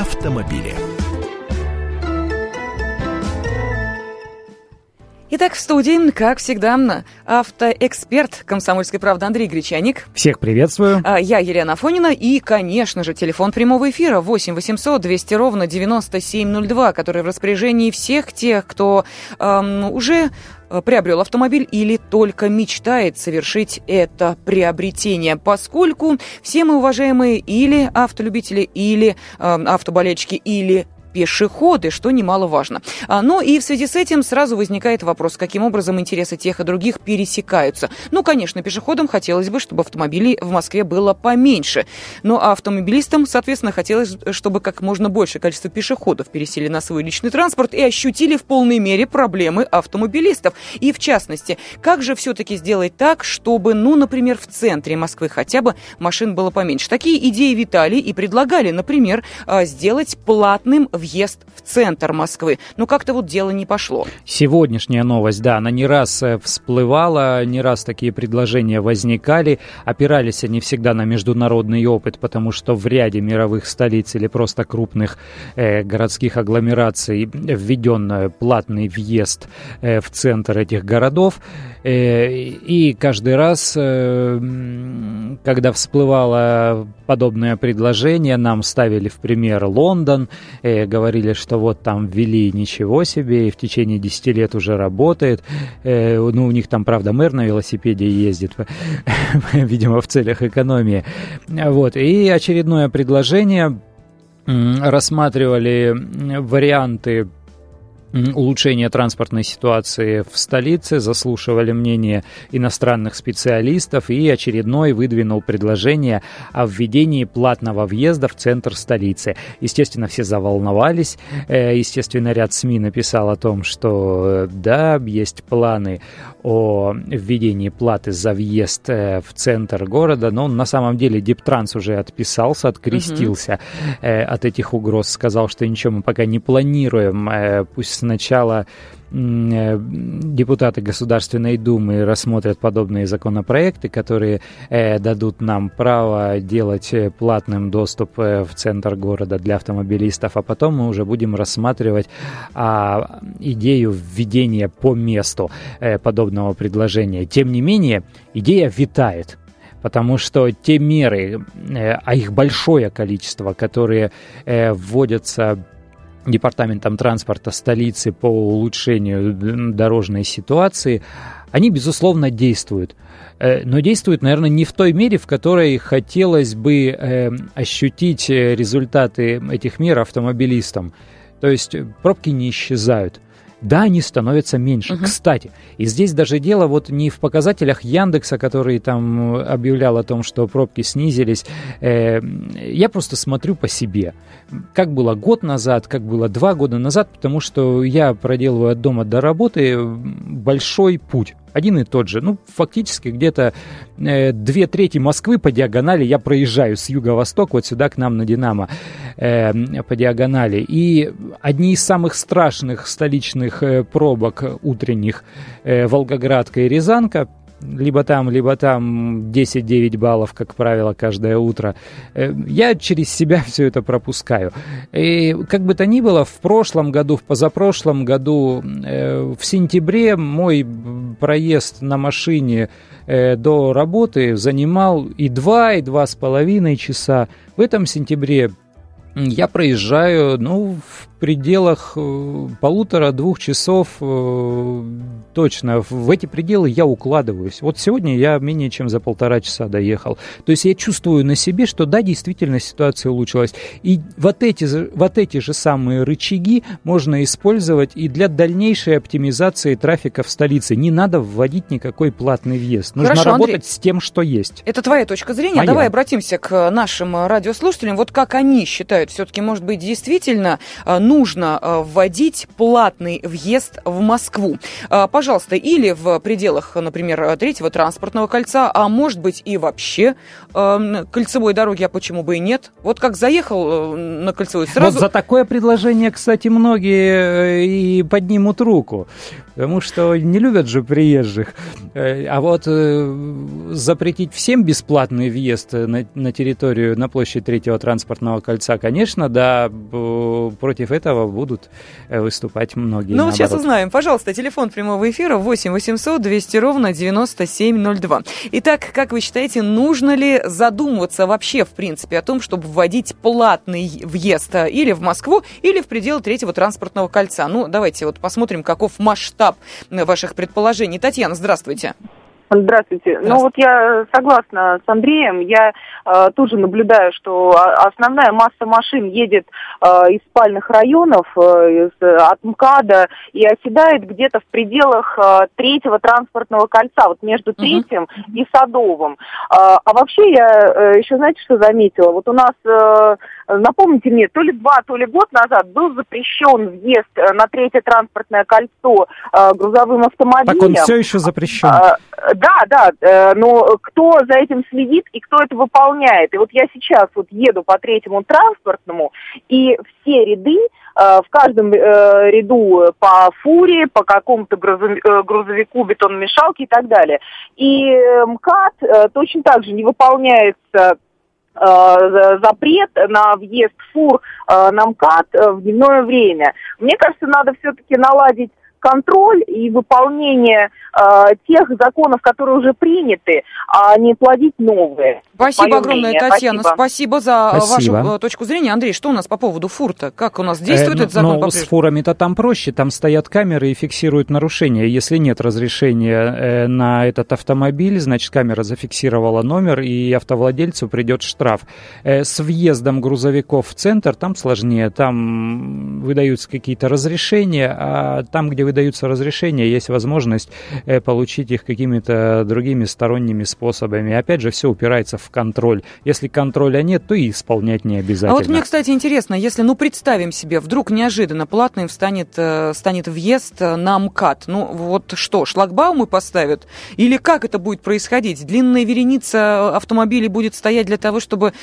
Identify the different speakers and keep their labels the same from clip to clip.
Speaker 1: автомобили.
Speaker 2: Итак, в студии, как всегда, автоэксперт комсомольской правды Андрей Гречаник.
Speaker 3: Всех приветствую.
Speaker 2: А, я Елена Афонина и, конечно же, телефон прямого эфира 8 800 200 ровно 9702, который в распоряжении всех тех, кто эм, уже приобрел автомобиль или только мечтает совершить это приобретение, поскольку все мы, уважаемые, или автолюбители, или э, автоболельщики, или пешеходы, что немаловажно. А, ну и в связи с этим сразу возникает вопрос, каким образом интересы тех и других пересекаются. Ну, конечно, пешеходам хотелось бы, чтобы автомобилей в Москве было поменьше. Ну, а автомобилистам, соответственно, хотелось, чтобы как можно большее количество пешеходов пересели на свой личный транспорт и ощутили в полной мере проблемы автомобилистов. И в частности, как же все-таки сделать так, чтобы, ну, например, в центре Москвы хотя бы машин было поменьше. Такие идеи витали и предлагали, например, а, сделать платным въезд в центр Москвы. Но как-то вот дело не пошло.
Speaker 3: Сегодняшняя новость, да, она не раз э, всплывала, не раз такие предложения возникали. Опирались они всегда на международный опыт, потому что в ряде мировых столиц или просто крупных э, городских агломераций введен э, платный въезд э, в центр этих городов. Э, и каждый раз, э, когда всплывало подобное предложение, нам ставили в пример Лондон, э, говорили, что вот там ввели ничего себе, и в течение 10 лет уже работает. Ну, у них там, правда, мэр на велосипеде ездит, видимо, в целях экономии. Вот. И очередное предложение рассматривали варианты улучшения транспортной ситуации в столице, заслушивали мнение иностранных специалистов и очередной выдвинул предложение о введении платного въезда в центр столицы. Естественно, все заволновались, э, естественно, ряд СМИ написал о том, что э, да, есть планы о введении платы за въезд э, в центр города, но на самом деле Диптранс уже отписался, открестился угу. от этих угроз, сказал, что ничего мы пока не планируем, пусть сначала э, депутаты Государственной Думы рассмотрят подобные законопроекты, которые э, дадут нам право делать э, платным доступ э, в центр города для автомобилистов, а потом мы уже будем рассматривать а, идею введения по месту э, подобного предложения. Тем не менее, идея витает потому что те меры, а их большое количество, которые вводятся департаментом транспорта столицы по улучшению дорожной ситуации, они, безусловно, действуют. Э, но действуют, наверное, не в той мере, в которой хотелось бы э, ощутить результаты этих мер автомобилистам. То есть пробки не исчезают да, они становятся меньше. Угу. Кстати, и здесь даже дело вот не в показателях Яндекса, который там объявлял о том, что пробки снизились. Э, я просто смотрю по себе. Как было год назад, как было два года назад, потому что я проделываю от дома до работы большой путь один и тот же. Ну, фактически где-то э, две трети Москвы по диагонали я проезжаю с юго-востока вот сюда к нам на Динамо э, по диагонали. И одни из самых страшных столичных э, пробок утренних э, Волгоградка и Рязанка либо там, либо там 10-9 баллов, как правило, каждое утро. Э, я через себя все это пропускаю. И как бы то ни было, в прошлом году, в позапрошлом году, э, в сентябре мой проезд на машине э, до работы занимал и 2, и 2,5 часа. В этом сентябре я проезжаю, ну, в пределах э, полутора-двух часов э, точно. В эти пределы я укладываюсь. Вот сегодня я менее чем за полтора часа доехал. То есть я чувствую на себе, что да, действительно ситуация улучшилась. И вот эти, вот эти же самые рычаги можно использовать и для дальнейшей оптимизации трафика в столице. Не надо вводить никакой платный въезд. Нужно Хорошо, работать Андрей, с тем, что есть.
Speaker 2: Это твоя точка зрения. Моя. Давай обратимся к нашим радиослушателям. Вот как они считают, все-таки, может быть, действительно нужно вводить платный въезд в Москву? Пожалуйста, или в пределах, например, третьего транспортного кольца, а может быть и вообще кольцевой дороги, а почему бы и нет? Вот как заехал на кольцевую, сразу...
Speaker 3: Вот за такое предложение, кстати, многие и поднимут руку потому что не любят же приезжих. Э, а вот э, запретить всем бесплатный въезд на, на территорию, на площадь третьего транспортного кольца, конечно, да, против этого будут э, выступать многие.
Speaker 2: Ну, сейчас узнаем. Пожалуйста, телефон прямого эфира 8 800 200 ровно 9702. Итак, как вы считаете, нужно ли задумываться вообще, в принципе, о том, чтобы вводить платный въезд или в Москву, или в пределы третьего транспортного кольца? Ну, давайте вот посмотрим, каков масштаб масштаб ваших предположений. Татьяна, здравствуйте.
Speaker 1: Здравствуйте. Ну вот я согласна с Андреем. Я э, тоже наблюдаю, что основная масса машин едет э, из спальных районов, э, из, от МКАДа и оседает где-то в пределах э, третьего транспортного кольца, вот между третьим uh-huh. и Садовым. Э, а вообще я э, еще, знаете, что заметила? Вот у нас, э, напомните мне, то ли два, то ли год назад был запрещен въезд э, на третье транспортное кольцо э, грузовым автомобилем.
Speaker 3: Так он все еще запрещен. Э,
Speaker 1: да, да, э, но кто за этим следит и кто это выполняет? И вот я сейчас вот еду по третьему транспортному, и все ряды, в каждом э, ряду по фуре, по какому-то грузовику, бетономешалке и так далее. И МКАД точно так же не выполняется запрет на въезд фур на МКАД в дневное время. Мне кажется, надо все-таки наладить контроль и выполнение э, тех законов, которые уже приняты, а не плодить новые.
Speaker 2: Спасибо огромное, мнение. Татьяна. Спасибо. Спасибо за Спасибо. вашу э, точку зрения. Андрей, что у нас по поводу фурта? Как у нас действует э, этот закон?
Speaker 3: Ну, с фурами-то там проще. Там стоят камеры и фиксируют нарушения. Если нет разрешения э, на этот автомобиль, значит, камера зафиксировала номер, и автовладельцу придет штраф. Э, с въездом грузовиков в центр там сложнее. Там выдаются какие-то разрешения, а там, где выдаются разрешения, есть возможность э, получить их какими-то другими сторонними способами. Опять же, все упирается в контроль. Если контроля нет, то и исполнять не обязательно.
Speaker 2: А вот мне, кстати, интересно, если, ну, представим себе, вдруг неожиданно платным станет, э, станет въезд на МКАД. Ну, вот что, шлагбаумы поставят? Или как это будет происходить? Длинная вереница автомобилей будет стоять для того, чтобы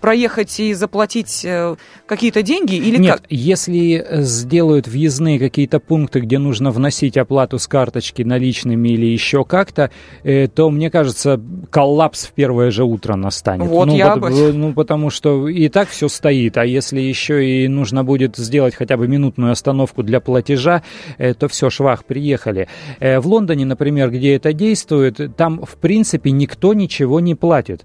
Speaker 2: проехать и заплатить э, какие-то деньги? Или
Speaker 3: Нет,
Speaker 2: как?
Speaker 3: если сделают въездные какие-то пункты, пункты, где нужно вносить оплату с карточки наличными или еще как-то, э, то, мне кажется, коллапс в первое же утро настанет.
Speaker 2: Вот
Speaker 3: ну,
Speaker 2: я
Speaker 3: по, ну, потому что и так все стоит, а если еще и нужно будет сделать хотя бы минутную остановку для платежа, э, то все, швах, приехали. Э, в Лондоне, например, где это действует, там, в принципе, никто ничего не платит.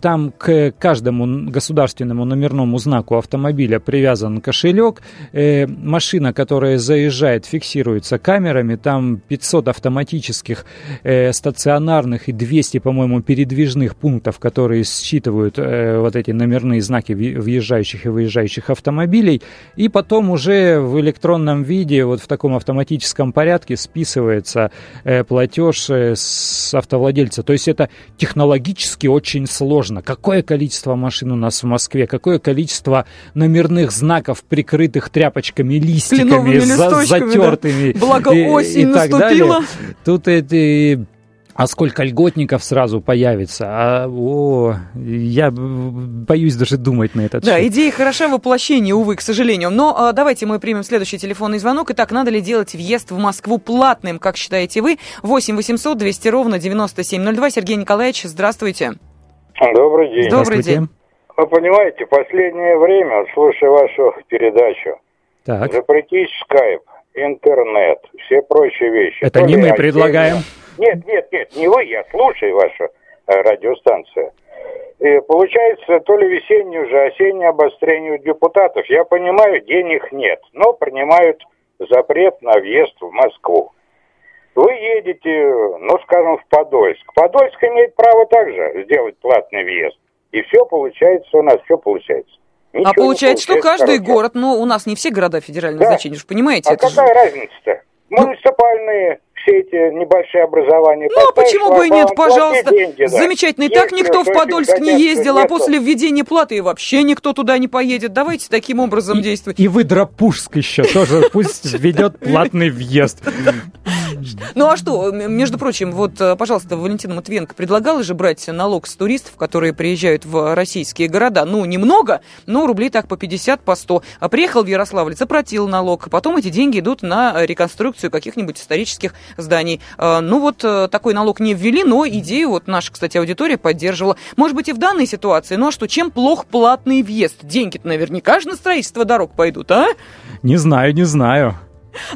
Speaker 3: Там к каждому государственному номерному знаку автомобиля привязан кошелек. Машина, которая заезжает фиксируется камерами, там 500 автоматических э, стационарных и 200, по-моему, передвижных пунктов, которые считывают э, вот эти номерные знаки въезжающих и выезжающих автомобилей, и потом уже в электронном виде, вот в таком автоматическом порядке списывается э, платеж э, с автовладельца. То есть это технологически очень сложно. Какое количество машин у нас в Москве, какое количество номерных знаков, прикрытых тряпочками, листиками, за, затертыми.
Speaker 2: Да. Благо осень и, и наступила. Далее.
Speaker 3: Тут это а сколько льготников сразу появится? А, о, я боюсь даже думать на этот
Speaker 2: Да, счет. идея хороша, воплощение, увы, к сожалению. Но а, давайте мы примем следующий телефонный звонок. Итак, надо ли делать въезд в Москву платным, как считаете вы? 8 800 200 ровно 9702. Сергей Николаевич, здравствуйте.
Speaker 4: Добрый день.
Speaker 2: Добрый день.
Speaker 4: Вы понимаете, последнее время, слушая вашу передачу, так. запретить скайп, интернет, все прочие вещи.
Speaker 3: Это не мы предлагаем.
Speaker 4: Нет, нет, нет, не вы, я слушаю вашу э, радиостанцию. И получается, то ли весеннее уже, осеннее обострение у депутатов. Я понимаю, денег нет, но принимают запрет на въезд в Москву. Вы едете, ну, скажем, в Подольск. Подольск имеет право также сделать платный въезд. И все получается у нас, все получается.
Speaker 2: Ничего а получается, что каждый короче. город, ну, у нас не все города федерального да. значения, вы же понимаете.
Speaker 4: А какая же... разница-то? Муниципальные, все эти небольшие образования.
Speaker 2: Ну, а почему бы и нет, пожалуйста. Деньги, да. Замечательно. И так никто в Подольск не ездил, а после введения платы и вообще никто туда не поедет. Давайте таким образом действовать.
Speaker 3: И Выдропужск еще тоже пусть ведет платный въезд.
Speaker 2: Ну а что, между прочим, вот, э, пожалуйста, Валентина Матвенко предлагала же брать налог с туристов, которые приезжают в российские города. Ну, немного, но рублей так по 50, по 100. А приехал в Ярославль, заплатил налог, потом эти деньги идут на реконструкцию каких-нибудь исторических зданий. А, ну вот э, такой налог не ввели, но идею вот наша, кстати, аудитория поддерживала. Может быть, и в данной ситуации, ну а что, чем плох платный въезд? Деньги-то наверняка же на строительство дорог пойдут, а?
Speaker 3: Не знаю, не знаю.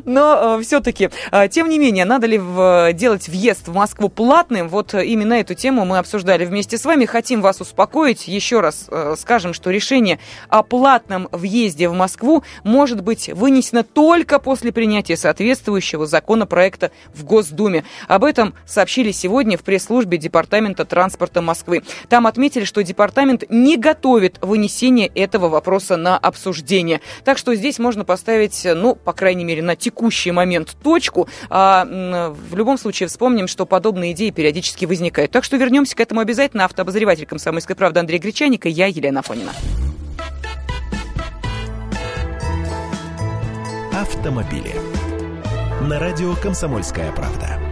Speaker 2: Но э, все-таки, э, тем не менее, надо ли в, делать въезд в Москву платным? Вот э, именно эту тему мы обсуждали вместе с вами. Хотим вас успокоить. Еще раз э, скажем, что решение о платном въезде в Москву может быть вынесено только после принятия соответствующего законопроекта в Госдуме. Об этом сообщили сегодня в пресс-службе Департамента транспорта Москвы. Там отметили, что департамент не готовит вынесение этого вопроса на обсуждение. Так что здесь можно поставить, ну, по крайней мере, на текущий момент точку. А в любом случае вспомним, что подобные идеи периодически возникают. Так что вернемся к этому обязательно. Автообозреватель «Комсомольской правды» Андрей Гречаник и я, Елена Фонина.
Speaker 5: Автомобили. На радио «Комсомольская правда».